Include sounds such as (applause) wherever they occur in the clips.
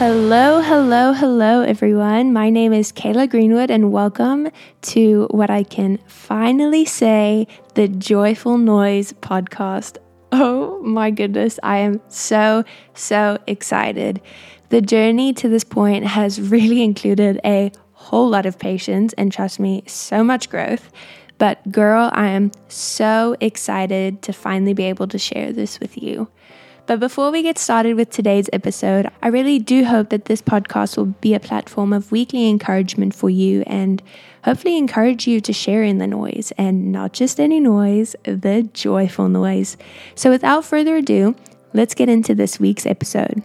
Hello, hello, hello, everyone. My name is Kayla Greenwood, and welcome to what I can finally say the Joyful Noise podcast. Oh my goodness, I am so, so excited. The journey to this point has (laughs) really included a whole lot of patience and, trust me, so much growth. But, girl, I am so excited to finally be able to share this with you. But before we get started with today's episode, I really do hope that this podcast will be a platform of weekly encouragement for you and hopefully encourage you to share in the noise and not just any noise, the joyful noise. So without further ado, let's get into this week's episode.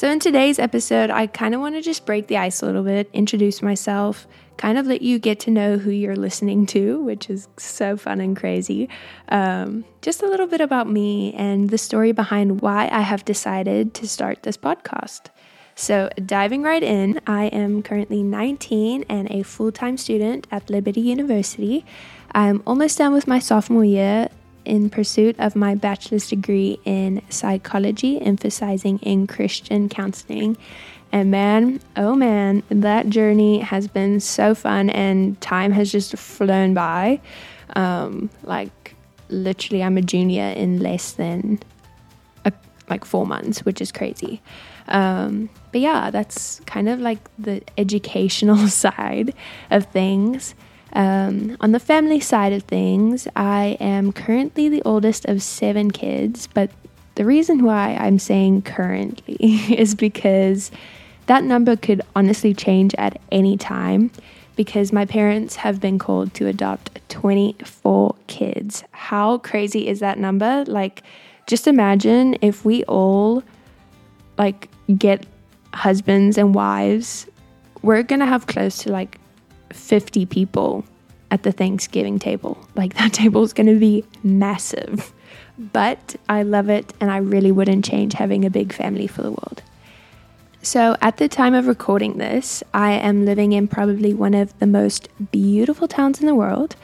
So, in today's episode, I kind of want to just break the ice a little bit, introduce myself, kind of let you get to know who you're listening to, which is so fun and crazy. Um, just a little bit about me and the story behind why I have decided to start this podcast. So, diving right in, I am currently 19 and a full time student at Liberty University. I'm almost done with my sophomore year in pursuit of my bachelor's degree in psychology, emphasizing in Christian counseling. And man, oh man, that journey has been so fun and time has just flown by. Um, like, literally, I'm a junior in less than a, like four months, which is crazy. Um, but yeah, that's kind of like the educational (laughs) side of things. Um, on the family side of things, I am currently the oldest of seven kids, but the reason why I'm saying currently (laughs) is because that number could honestly change at any time because my parents have been called to adopt 24 kids. How crazy is that number? Like just imagine if we all like get husbands and wives, we're to have close to like 50 people at the Thanksgiving table. Like (laughs) that table is going to be massive. But I love it and I really wouldn't change having a big family for the world. So, at the time of recording this, I am living in probably one of the most beautiful towns in the world,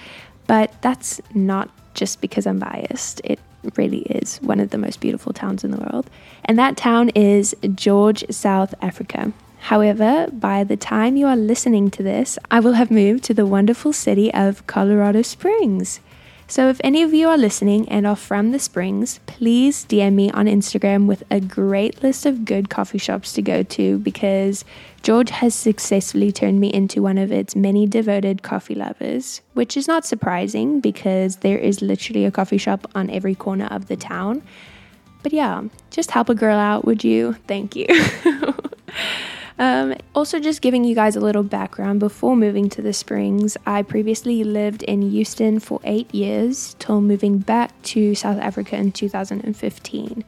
but that's not just because I'm biased. It really is one of the most beautiful towns in the world. And that town is George, South Africa. However, by the time you are listening to this, I will have moved to the wonderful city of Colorado Springs. So, if any of you are listening and are from the Springs, please DM me on Instagram with a great list of good coffee shops to go to because George has successfully turned me into one of its many devoted coffee lovers, which is not surprising because there is literally a coffee shop on every corner of the town. But yeah, just help a girl out, would you? Thank you. (laughs) Um, also, just giving you guys a little background before moving to the Springs, I previously lived in Houston for eight years till moving back to South Africa in 2015.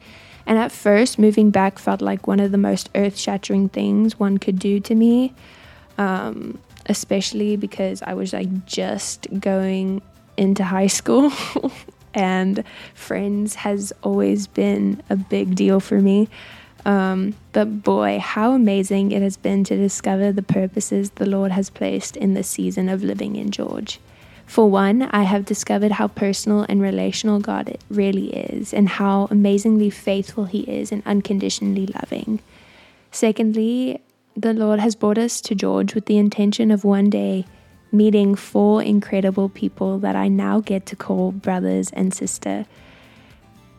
And at first, moving back felt like one of the most earth shattering things one could do to me, um, especially because I was like just going into high school. (laughs) and friends has always been a big deal for me. Um, but boy, how amazing it has been to discover the purposes the Lord has placed in the season of living in George. For one, I have discovered how personal and relational God really is, and how amazingly faithful He is and unconditionally loving. Secondly, the Lord has brought us to George with the intention of one day meeting four incredible people that I now get to call brothers and sister.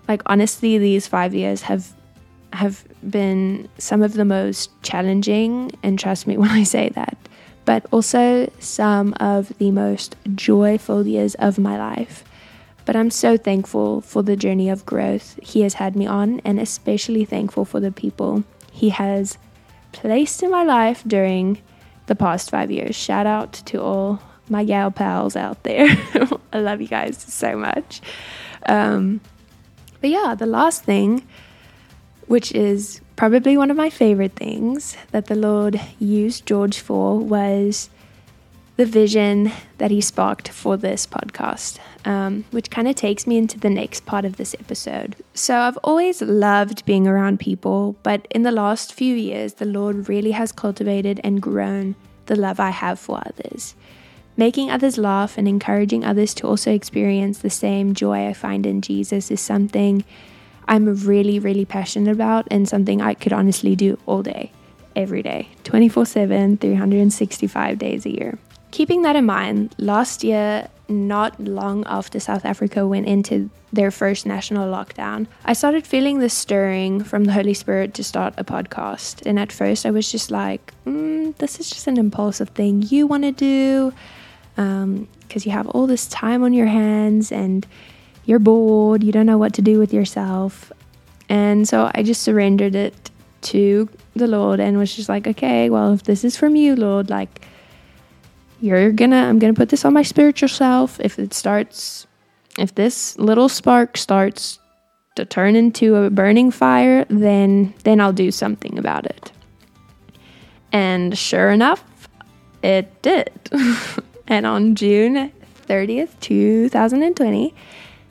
Like, honestly, these five years have have been some of the most challenging, and trust me (laughs) when I say that, but also some of the most joyful years of my life. But I'm so thankful for the journey of growth He has had me on, and especially thankful for the people He has placed in my life during the past five years. Shout out to all my gal pals out there. (laughs) I love you guys so much. Um, but yeah, the last thing which is probably one of my favorite things that the Lord used George for was the vision that he sparked for this podcast, um, which kind of takes me into the next part of this episode. So, I've always loved being around people, but in the last few years, the Lord really has cultivated and grown the love I have for others. Making others laugh and encouraging others to also experience the same joy I find in Jesus is something I'm really, really passionate about and something I could honestly do all day, every day, 24 7, 365 days a year. Keeping that in mind, last year, not long after South Africa went into their first national lockdown, I started feeling the stirring from the Holy Spirit to start a podcast. And at first, I was just like, mm, this is just an impulsive thing you want to do because um, you have all this time on your hands and you're bored, you don't know what to do with yourself. And so I just surrendered it to the Lord and was just like, okay, well, if this is from you, Lord, like, you're gonna, I'm gonna put this on my spiritual self. If it starts, if this little spark starts to turn into a burning fire, then, then I'll do something about it. And sure enough, it did. (laughs) And on June 30th, 2020,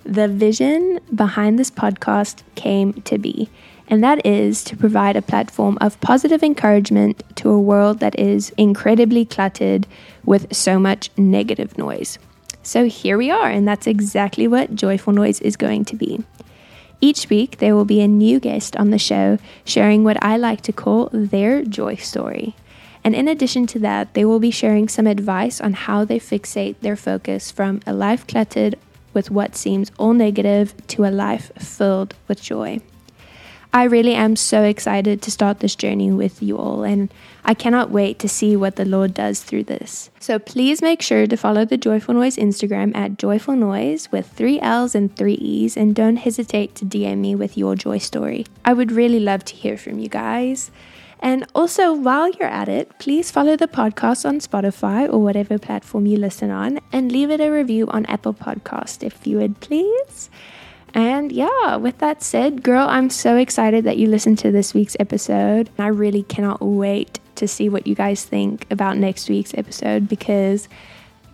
the vision behind this podcast came to be. And that is to provide a platform of positive encouragement to a world that is incredibly cluttered with so much negative noise. So here we are, and that's exactly what Joyful Noise is going to be. Each week, there will be a new guest on the show sharing what I like to call their joy story. And in addition to that, they will be sharing some advice on how they fixate their focus from a life cluttered with what seems all negative to a life filled with joy. I really am so excited to start this journey with you all, and I cannot wait to see what the Lord does through this. So please make sure to follow the Joyful Noise Instagram at Joyful Noise with three L's and three E's, and don't hesitate to DM me with your joy story. I would really love to hear from you guys. And also, while you're at it, please follow the podcast on Spotify or whatever platform you listen on and leave it a review on Apple Podcast if you would please. And yeah, with that said, girl, I'm so excited that you listened to this week's episode. I really cannot wait to see what you guys think about next week's episode because,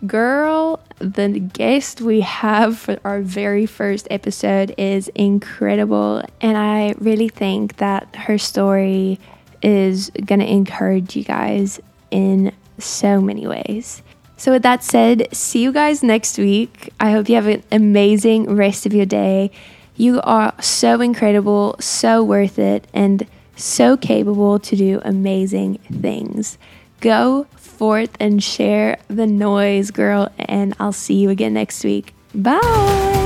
girl, the guest we have for our very first episode is incredible. And I really think that her story is going to encourage you guys in so many ways. So, with that said, see you guys next week. I hope you have an amazing rest of your day. You are so incredible, so worth it, and so capable to do amazing things. Go forth and share the noise, girl, and I'll see you again next week. Bye.